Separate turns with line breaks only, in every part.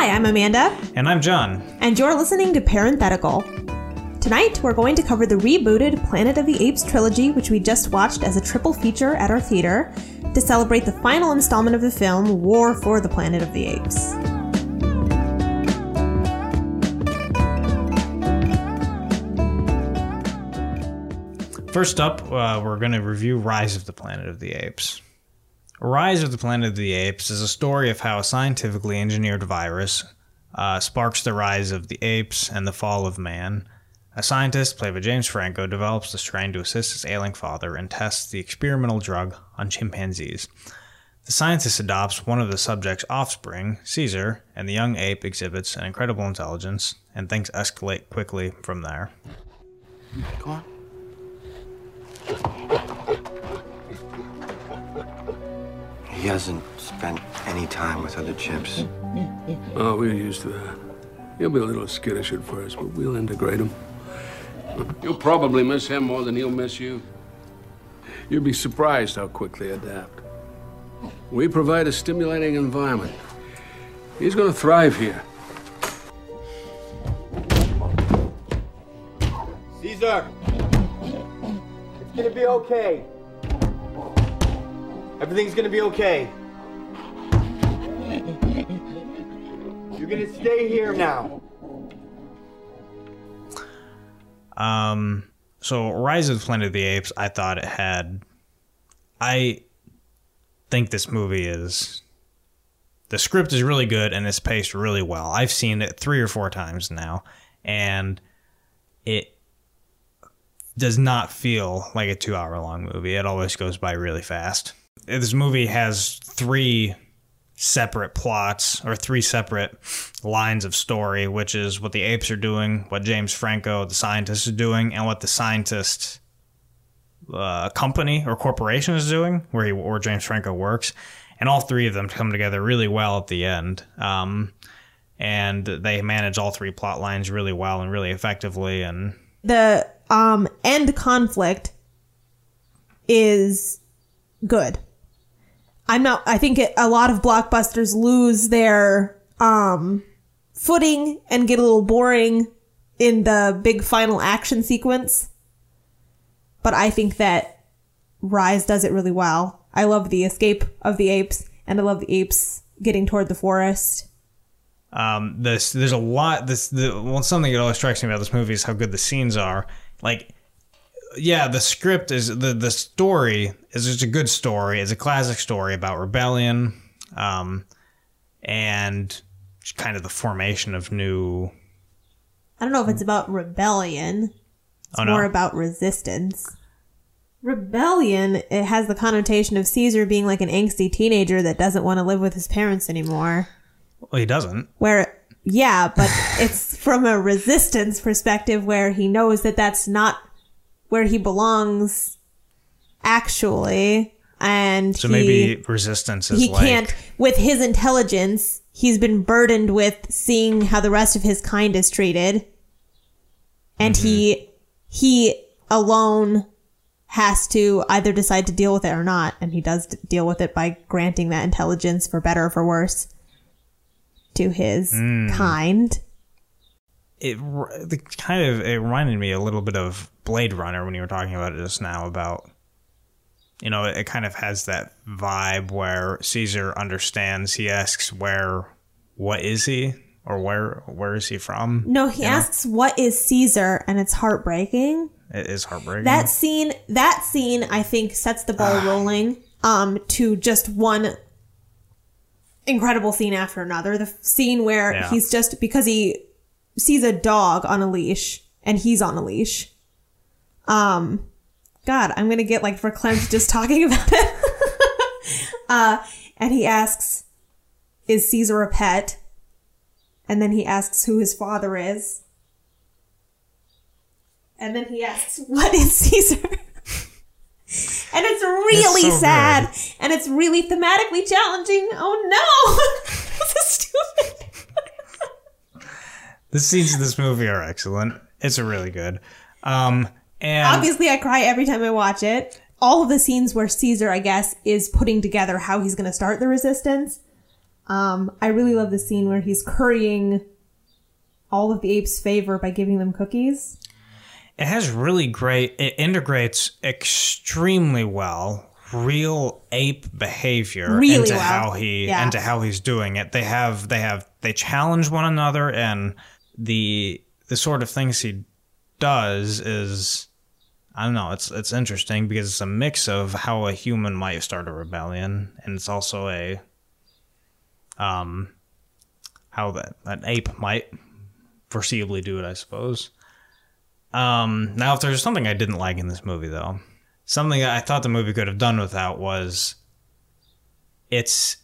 Hi, I'm Amanda,
And I'm John.
and you're listening to Parenthetical. Tonight, we're going to cover the rebooted Planet of the Apes trilogy, which we just watched as a triple feature at our theater, to celebrate the final installment of the film, War for the Planet of the Apes.
First up, uh, we're going to review Rise of the Planet of the Apes. Rise of the Planet of the Apes is a story of how a scientifically engineered virus uh, sparks the rise of the apes and the fall of man. A scientist, played by James Franco, develops the strain to assist his ailing father and tests the experimental drug on chimpanzees. The scientist adopts one of the subject's offspring, Caesar, and the young ape exhibits an incredible intelligence, and things escalate quickly from there.
Go on. He hasn't spent any time with other chimps.
Oh, we're used to that. He'll be a little skittish at first, but we'll integrate him. You'll probably miss him more than he'll miss you. You'll be surprised how quick they adapt. We provide a stimulating environment. He's going to thrive here.
Caesar! It's gonna be okay. Everything's gonna be okay. You're gonna stay here now.
Um, so Rise of the Planet of the Apes, I thought it had. I think this movie is. The script is really good and it's paced really well. I've seen it three or four times now, and it does not feel like a two hour long movie. It always goes by really fast. This movie has three separate plots or three separate lines of story, which is what the apes are doing, what James Franco, the scientist, is doing, and what the scientist uh, company or corporation is doing, where he where James Franco works, and all three of them come together really well at the end. Um, and they manage all three plot lines really well and really effectively, and
The um, end conflict is good. I'm not. I think it, a lot of blockbusters lose their um, footing and get a little boring in the big final action sequence. But I think that Rise does it really well. I love the escape of the apes, and I love the apes getting toward the forest.
um, this there's a lot. This the well, something that always strikes me about this movie is how good the scenes are. Like, yeah, the script is the the story is just a good story. It's a classic story about rebellion, um, and kind of the formation of new.
I don't know if it's about rebellion. It's
Oh, no?
more about resistance. Rebellion, it has the connotation of Caesar being like an angsty teenager that doesn't want to live with his parents anymore.
Well, he doesn't.
Where, yeah, but it's from a resistance perspective where he knows that that's not where he belongs actually. And
So
he,
maybe resistance is
he
like
can't with his intelligence he's been burdened with seeing how the rest of his kind is treated. And he mm-hmm. he alone has to either decide to deal with it or not and he does d- deal with it by granting that intelligence for better or for worse to his mm. kind
it kind of it reminded me a little bit of Blade Runner when you were talking about it just now about you know it, kind of has that vibe where Caesar understands. He asks where what is he or where where is he from?
No he asks what is caesar? and it's heartbreaking.
It is heartbreaking.
That scene, that scene, I think sets the ball rolling um, to just one incredible scene after another. The f- scene where
Yeah.
he's just because he sees a dog on a leash and he's on a leash. Um, God, I'm gonna get like verklempt just talking about it. uh, and he asks, "Is Caesar a pet?" And then he asks who his father is. And then he asks, What is Caesar? and it's really
It's so
sad.
good.
And it's really thematically challenging. Oh no! this is stupid.
The scenes of this movie are excellent it's really good um and
Obviously, I cry every time I watch it. All of the scenes where Caesar, I guess, is putting together how he's going to start the resistance. Um, I really love the scene where he's currying all of the apes' favor by giving them cookies.
It has really great. It integrates extremely well real ape behavior
Really
into
well.
how he
Yeah.
into how he's doing it. They have they have they challenge one another, and the the sort of things he does is I don't know. It's it's interesting because it's a mix of how a human might start a rebellion, and it's also a um how that an ape might foreseeably do it, I suppose. Um, now, if there's something I didn't like in this movie, though, something I thought the movie could have done without was it's.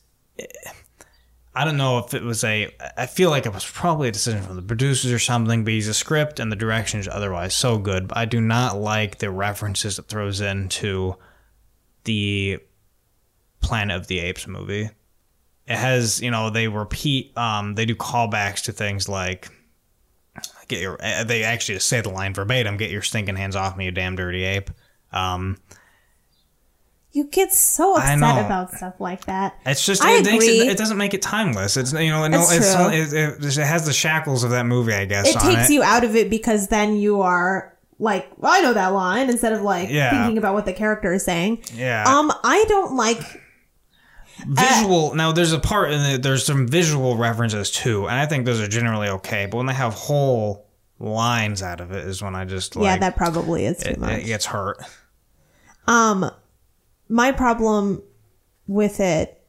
I don't know if it was a. I feel like it was probably a decision from the producers or something, but he's a script and the direction is otherwise so good. But I do not like the references it throws into the Planet of the Apes movie. It has, you know, they repeat, um, they do callbacks to things like get your uh, they actually say the line verbatim get your stinking hands off me you damn dirty ape um
You get so upset about stuff like that.
it's just
I
it,
agree.
it, it doesn't make it timeless it's you know no,
It's
it's
true.
it, it, it has the shackles of that movie i guess
It takes you out of it because then you are like, well, I know that line instead of like
Yeah.
thinking about what the character is saying.
yeah
Um, I don't like
visual now there's a part in it there's some visual references too and i think those are generally okay but when they have whole lines out of it is when i just like
yeah, that probably is too
it,
much.
it gets hurt
Um, my problem with it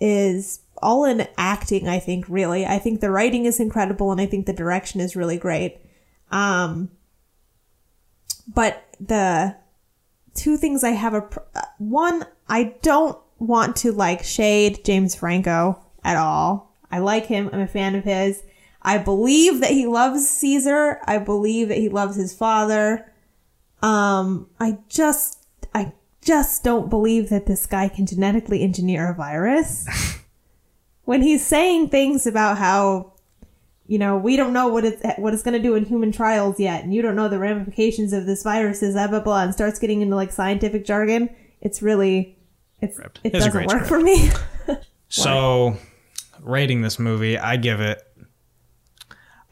is all in acting. I think really, I think the writing is incredible, and I think the direction is really great. Um, but the two things I have a pr- uh, one, I don't want to like shade James Franco at all. I like him. I'm a fan of his. I believe that he loves Caesar. I believe that he loves his father. Um, I just, I just don't believe that this guy can genetically engineer a virus. when he's saying things about how, you know, we don't know what it's what it's going to do in human trials yet, and you don't know the ramifications of this virus, is blah blah blah, and starts getting into like scientific jargon. It's really, it's it
It's
doesn't work
script.
for me.
So, rating this movie, I give it.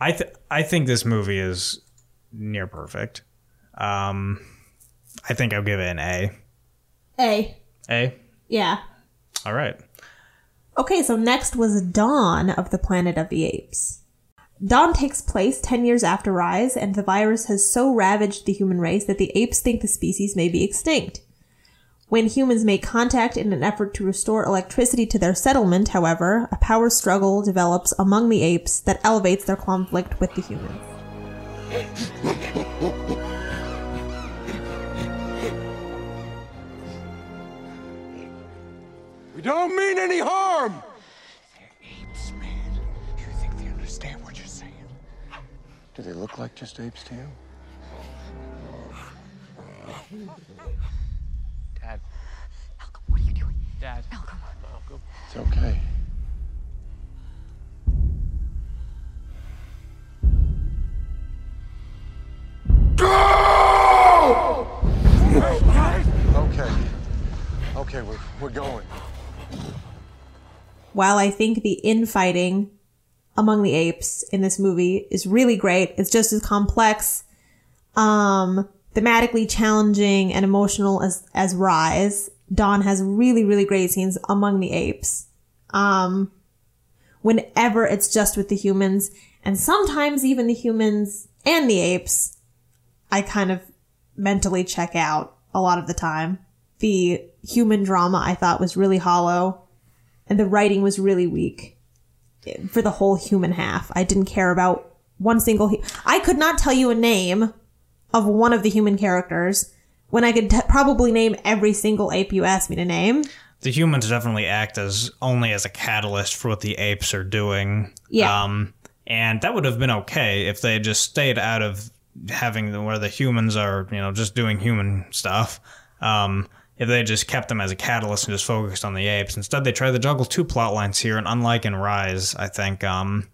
I th- I think this movie is near perfect. Um, I think I'll give it an A.
A,
A.
yeah.
All right.
Okay, so next was Dawn of the Planet of the Apes. Dawn takes place 10 years after Rise, and the virus has so ravaged the human race that the apes think the species may be extinct. When humans make contact in an effort to restore electricity to their settlement, however, a power struggle develops among the apes that elevates their conflict with the humans.
We don't mean any harm!
They're Apes, man. Do you think they understand what you're saying? Do they look like just apes to you?
Dad.
Malcolm, what are you doing?
Dad.
Malcolm.
It's okay. Go! okay. Okay, we're, we're going.
While I think the infighting among the apes in this movie is really great, it's just as complex, um, thematically challenging and emotional as, as Rise. Dawn has really, really great scenes among the apes. Um, whenever it's just with the humans and sometimes even the humans and the apes, I kind of mentally check out a lot of the time. The human drama I thought was really hollow and the writing was really weak for the whole human half. I didn't care about one single. Hu- I could not tell you a name of one of the human characters when I could t- probably name every single ape you asked me to name.
The humans definitely act as only as a catalyst for what the apes are doing.
Yeah.
Um, and that would have been okay if they had just stayed out of having the, where the humans are, you know, just doing human stuff. Um, if they just kept them as a catalyst and just focused on the apes. Instead, they try to juggle two plot lines here, and unlike in Rise, I think um,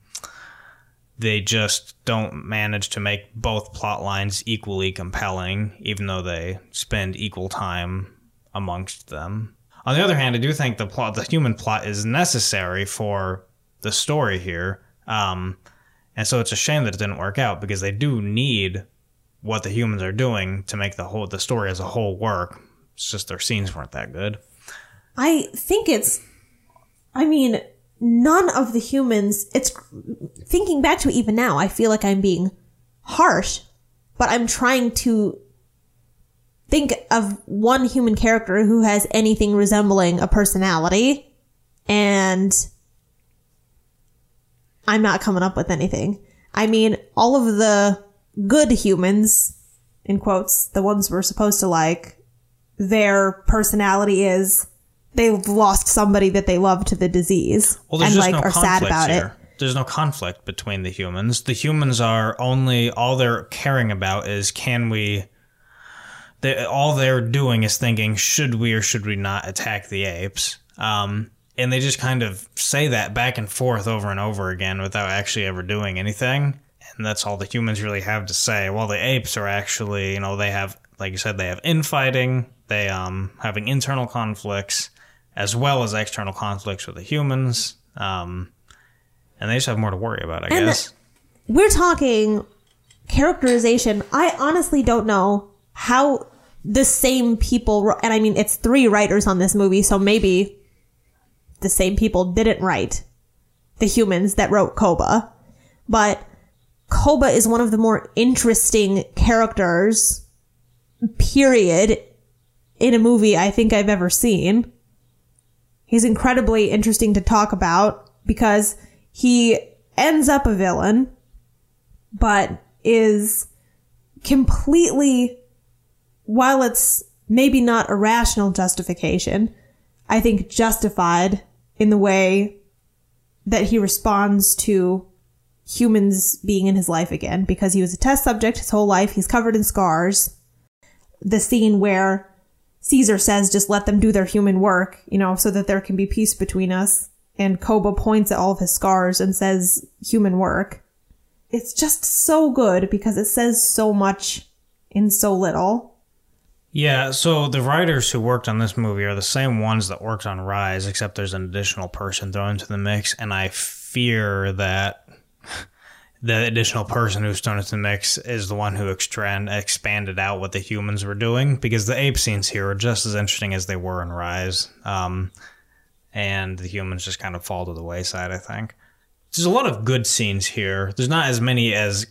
they just don't manage to make both plot lines equally compelling, even though they spend equal time amongst them. On the other hand, I do think the plot, the human plot, is necessary for the story here. Um, and so it's a shame that it didn't work out because they do need what the humans are doing to make the whole the story as a whole work. It's just their scenes weren't that good.
I think it's, I mean, none of the humans, it's thinking back to it even now, I feel like I'm being harsh, but I'm trying to think of one human character who has anything resembling a personality, and I'm not coming up with anything. I mean, all of the good humans, in quotes, the ones we're supposed to like, their personality is they've lost somebody that they love to the disease
Well,
and
just
like
no
are sad about
here.
it.
There's no conflict between the humans. The humans are only all they're caring about is can we. They, all they're doing is thinking should we or should we not attack the apes. Um, and they just kind of say that back and forth over and over again without actually ever doing anything. And that's all the humans really have to say. While the apes are actually, you know, they have, like you said, they have infighting, they um having internal conflicts, as well as external conflicts with the humans. Um, and they just have more to worry about, I
And
guess.
We're talking characterization. I honestly don't know how the same people, and I mean, it's three writers on this movie, so maybe the same people didn't write the humans that wrote Koba. But Koba is one of the more interesting characters, period, in a movie I think I've ever seen. He's incredibly interesting to talk about because he ends up a villain, but is completely, while it's maybe not a rational justification, I think justified in the way that he responds to humans being in his life again because he was a test subject his whole life. He's covered in scars. The scene where Caesar says, just let them do their human work, you know, so that there can be peace between us. And Koba points at all of his scars and says, human work. It's just so good because it says so much in so little.
Yeah, so the writers who worked on this movie are the same ones that worked on Rise, except there's an additional person thrown into the mix, and I fear that the additional person who's thrown into the mix is the one who expanded out what the humans were doing, because the ape scenes here are just as interesting as they were in Rise, um, and the humans just kind of fall to the wayside, I think. There's a lot of good scenes here. There's not as many as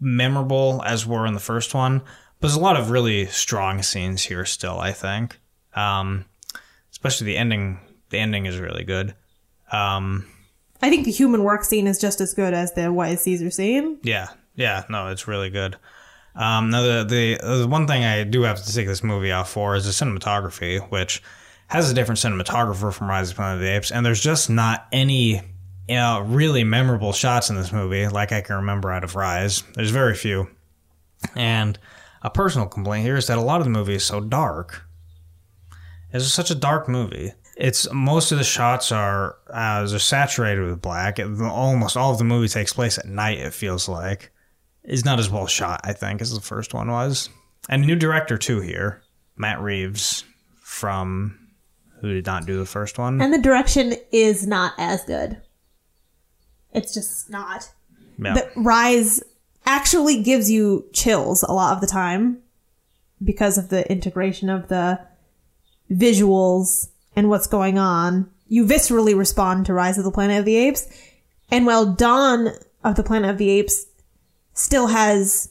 memorable as were in the first one, but there's a lot of really strong scenes here still. I think, um, especially the ending. The ending is really good. Um,
I think the human work scene is just as good as the Why is Caesar scene.
yeah, yeah, no, it's really good. Um, now the, the the one thing I do have to take this movie off for is the cinematography, which has a different cinematographer from Rise of Planet of the Apes, and there's just not any you know, really memorable shots in this movie like I can remember out of Rise. There's very few, and a personal complaint here is that a lot of the movie is so dark. It's such a dark movie. It's most of the shots are uh, they're saturated with black. It, almost all of the movie takes place at night. It feels like is not as well shot, I think, as the first one was. And a new director too here, Matt Reeves from who did not do the first one.
And the direction is not as good. It's just not.
Yeah.
The Rise actually gives you chills a lot of the time because of the integration of the visuals and what's going on. You viscerally respond to Rise of the Planet of the Apes. And while Dawn of the Planet of the Apes still has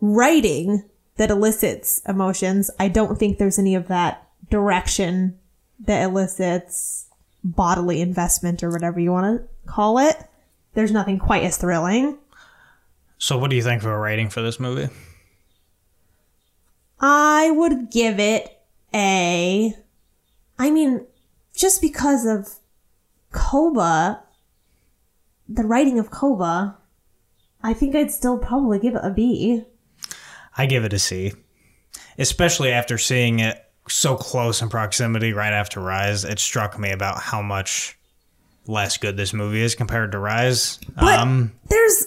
writing that elicits emotions, I don't think there's any of that direction that elicits bodily investment or whatever you want to call it. There's nothing quite as thrilling.
so, what do you think of a rating for this movie?
I would give it a. I mean, just because of Koba, the writing of Koba, I think I'd still probably give it a B.
I give it a C, especially after seeing it so close in proximity right after Rise. It struck me about how much less good this movie is compared to Rise.
But
um,
there's.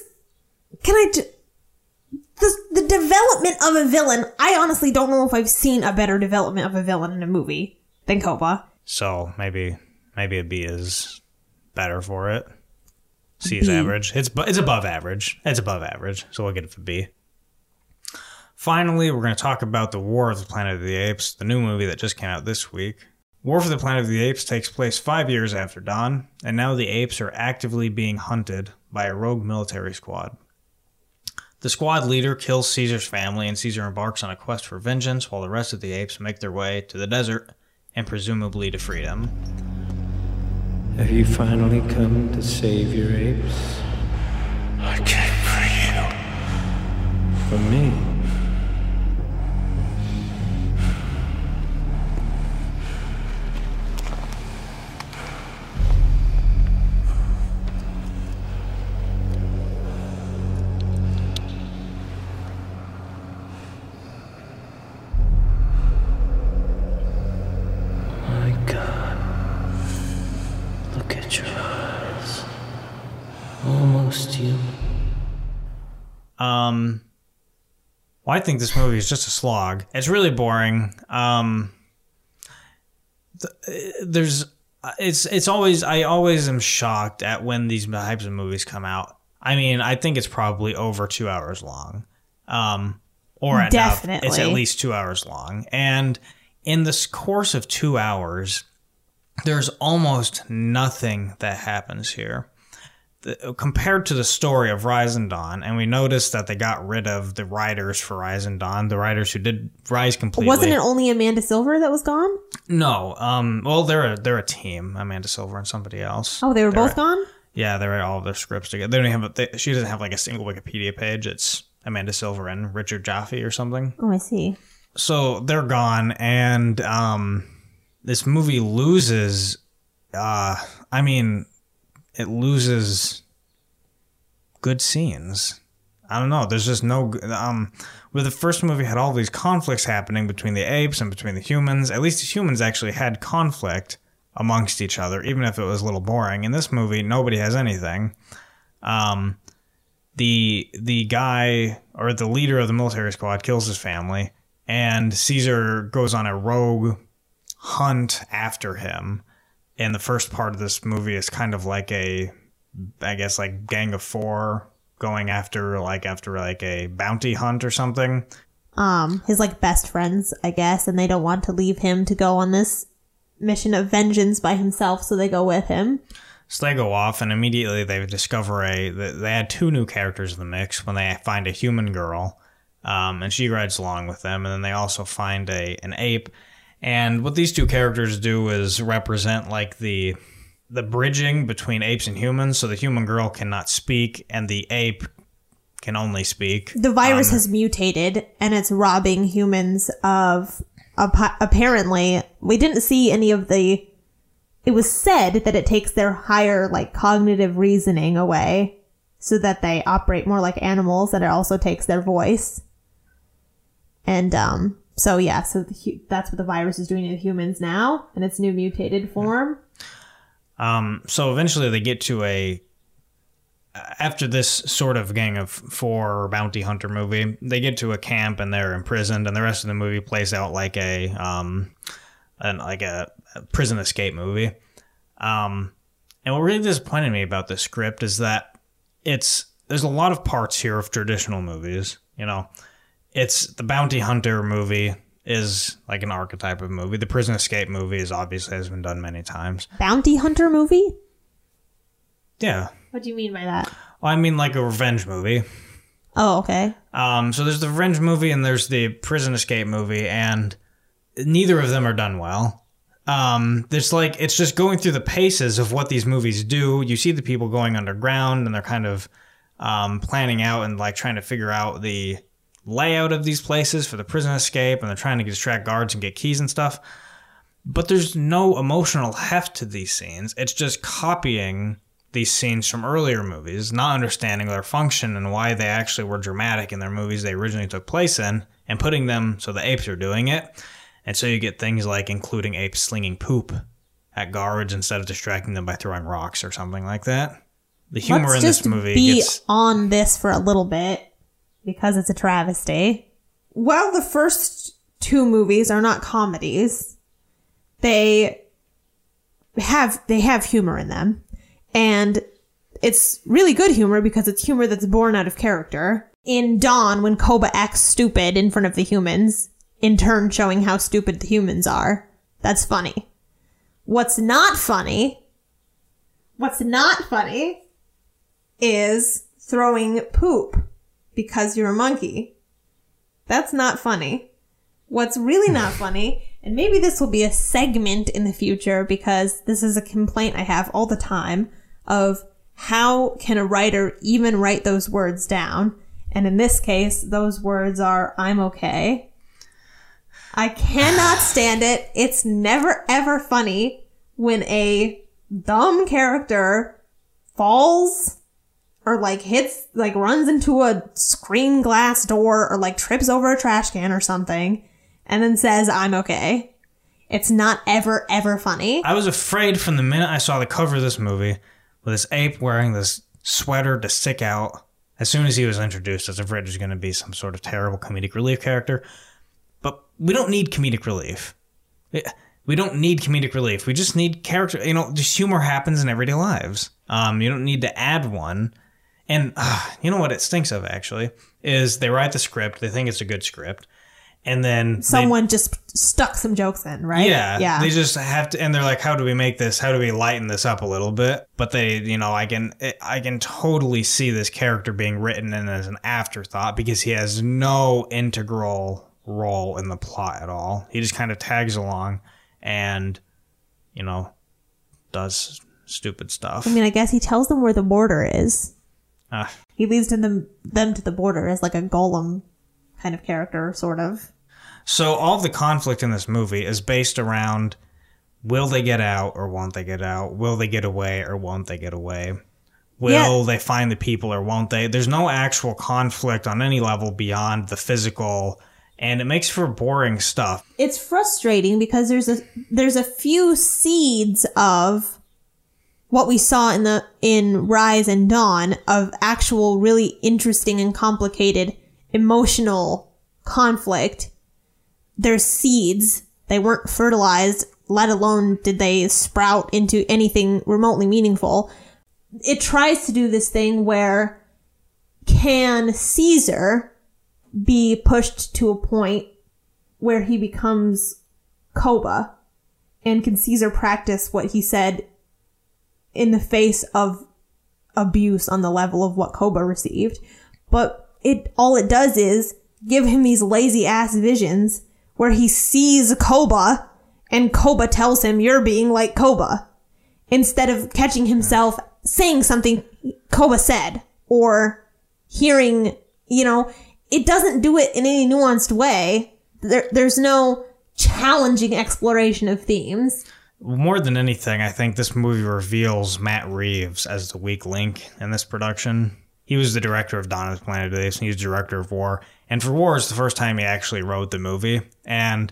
Can I. Ju- the, the development of a villain, I honestly don't know if I've seen a better development of a villain in a movie than Koba.
So maybe maybe a B is better for it. C is
B.
average. It's it's above average. It's above average. So we'll get it for B. Finally, we're going to talk about the War of the Planet of the Apes, the new movie that just came out this week. War for the Planet of the Apes takes place five years after Dawn, and now the apes are actively being hunted by a rogue military squad. The squad leader kills Caesar's family, and Caesar embarks on a quest for vengeance while the rest of the apes make their way to the desert and presumably to freedom.
Have you finally come to save your apes?
I came for you.
For me? Almost human.
Um, well, I think this movie is just a slog. It's really boring. Um, th- there's, it's it's always I always am shocked at when these types of movies come out. I mean, I think it's probably over two hours long, um, or at enough, it's at least two hours long. And in this course of two hours, there's almost nothing that happens here the, compared to the story of Rise and Dawn, and we noticed that they got rid of the writers for Rise and Dawn, the writers who did Rise completely.
Wasn't it only Amanda Silver that was gone?
No. Um. Well, they're a they're a team. Amanda Silver and somebody else.
Oh, they were
They're
both
a-
gone?
Yeah, they write all of their scripts together. They don't have. A, they, she doesn't have like a single Wikipedia page. It's Amanda Silver and Richard Jaffe or something.
Oh, I see.
so they're gone and um this movie loses uh i mean it loses good scenes. I don't know. There's just no um where the first movie had all these conflicts happening between the apes and between the humans. At least the humans actually had conflict amongst each other even if it was a little boring. In this movie nobody has anything. Um the the guy or the leader of the military squad kills his family and Caesar goes on a rogue hunt after him. And the first part of this movie is kind of like a, I guess, like Gang of Four going after, like, after like a bounty hunt or something.
Um, his like best friends, I guess, and they don't want to leave him to go on this mission of vengeance by himself, so they go with him.
So they go off, and immediately they discover a. They add two new characters in the mix when they find a human girl, um, and she rides along with them. And then they also find a an ape. And what these two characters do is represent like the the bridging between apes and humans. So the human girl cannot speak, and the ape can only speak.
The virus
Um,
has mutated and it's robbing humans of appa- apparently we didn't see any of the it was said that it takes their higher like cognitive reasoning away so that they operate more like animals and it also takes their voice. And um so yeah, so the, that's what the virus is doing to humans now in its new mutated form.
Um, so eventually they get to a after this sort of gang of four bounty hunter movie, they get to a camp and they're imprisoned, and the rest of the movie plays out like a um, an, like a, a prison escape movie. Um, and what really disappointed me about the script is that it's there's a lot of parts here of traditional movies. You know, it's the bounty hunter movie is like an archetype of movie. The prison escape movie is obviously has been done many times.
Bounty hunter movie?
Yeah,
What do you mean by that?
Well, I mean like a revenge movie.
Oh, okay.
Um, so there's the revenge movie and there's the prison escape movie, and neither of them are done well. Um, there's like it's just going through the paces of what these movies do. You see the people going underground, and they're kind of um, planning out and like trying to figure out the layout of these places for the prison escape, and they're trying to distract guards and get keys and stuff. But there's no emotional heft to these scenes. It's just copying these scenes from earlier movies, not understanding their function and why they actually were dramatic in their movies they originally took place in, and putting them so the apes are doing it. And so you get things like including apes slinging poop at guards instead of distracting them by throwing rocks or something like that. The humor
Let's
in this movie
be
gets
on this for a little bit because it's a travesty. While the first two movies are not comedies, they have they have humor in them. And it's really good humor because it's humor that's born out of character. In dawn when koba acts stupid in front of the humans in turn showing how stupid the humans are that's funny. What's not funny what's not funny is throwing poop because you're a monkey that's not funny what's really not funny and maybe this will be a segment in the future because this is a complaint I have all the time of how can a writer even write those words down? And in this case, those words are I'm okay. I cannot stand it. It's never ever funny when a dumb character falls or like hits, like runs into a screen glass door or like trips over a trash can or something and then says, I'm okay. It's not ever, ever funny.
I was afraid from the minute I saw the cover of this movie with this ape wearing this sweater to stick out. As soon as he was introduced, I was afraid there's going to be some sort of terrible comedic relief character. But we don't need comedic relief. We don't need comedic relief. We just need character. You know, just humor happens in everyday lives. Um, you don't need to add one. And uh, you know what it stinks of actually is they write the script. They think it's a good script, and then they-
Someone just stuck some jokes in, right?
yeah,
Yeah.
They just have to, and they're like, "How do we make this? How do we lighten this up a little bit?" But they, you know, I can, I can totally see this character being written in as an afterthought because he has no integral role in the plot at all. He just kind of tags along, and you know, does stupid stuff.
I mean, I guess he tells them where the border is.
Ah.
He leads to them, them to the border as like a golem kind of character, sort of.
So all of the conflict in this movie is based around will they get out or won't they get out? Will they get away or won't they get away? Will
Yeah.
they find the people or won't they? There's no actual conflict on any level beyond the physical and it makes for boring stuff.
It's frustrating because there's a there's a few seeds of what we saw in the in Rise and Dawn of actual really interesting and complicated emotional conflict. There's seeds. They weren't fertilized, let alone did they sprout into anything remotely meaningful. It tries to do this thing where can Caesar be pushed to a point where he becomes Koba and can Caesar practice what he said in the face of abuse on the level of what Koba received. But it all it does is give him these lazy ass visions where he sees Koba and Koba tells him you're being like Koba instead of catching himself saying something Koba said or hearing, you know, it doesn't do it in any nuanced way. There, there's no challenging exploration of themes.
More than anything, I think this movie reveals Matt Reeves as the weak link in this production. He was the director of the Planet of the Apes, and he was director of War. And for War, it's the first time he actually wrote the movie. And,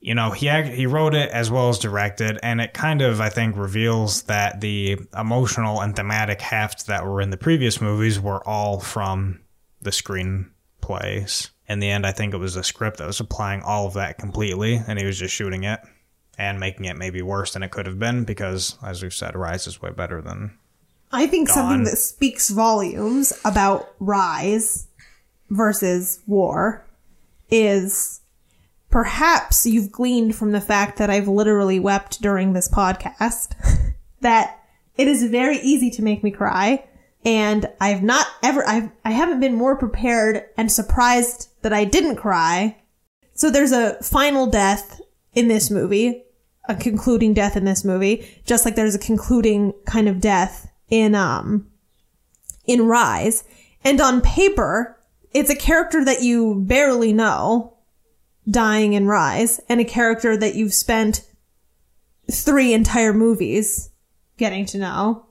you know, he he wrote it as well as directed, and it kind of, I think, reveals that the emotional and thematic heft that were in the previous movies were all from the screenplays. In the end, I think it was the script that was applying all of that completely, and he was just shooting it and making it maybe worse than it could have been because, as we've said, Rise is way better than.
I think something that speaks volumes about Rise versus War is perhaps you've gleaned from the fact that I've literally wept during this podcast that it is very easy to make me cry. And I've not ever, I've, I haven't been more prepared and surprised that I didn't cry. So there's a final death in this movie, a concluding death in this movie, just like there's a concluding kind of death in, um, in Rise. And on paper, it's a character that you barely know dying in Rise and a character that you've spent three entire movies getting to know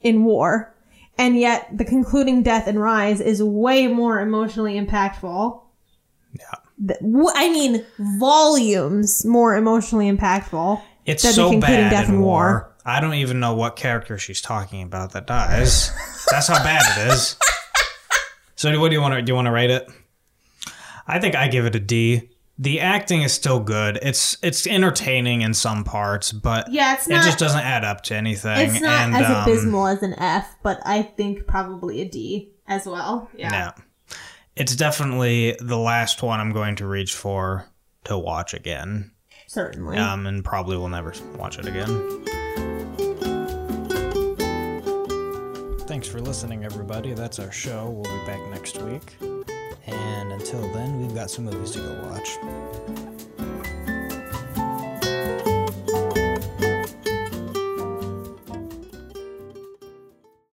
in War. And yet the concluding death in Rise is way more emotionally impactful. Yeah. I mean, volumes more emotionally impactful.
It's
than
so bad
death
in
in
war.
War.
I don't even know what character she's talking about that dies. That's how bad it is. So, what do you want to do? You want to rate it? I think I give it a D the acting is still good. It's it's entertaining in some parts, but
Yeah, it's
it just doesn't add up to anything.
It's not
and,
as
um,
abysmal as an F, but I think probably a D as well. Yeah.
Yeah. It's definitely the last one I'm going to reach for to watch again.
Certainly.
Um, and probably will never watch it again. Thanks for listening, everybody. That's our show. We'll be back next week. And until then, we've got some movies to go watch.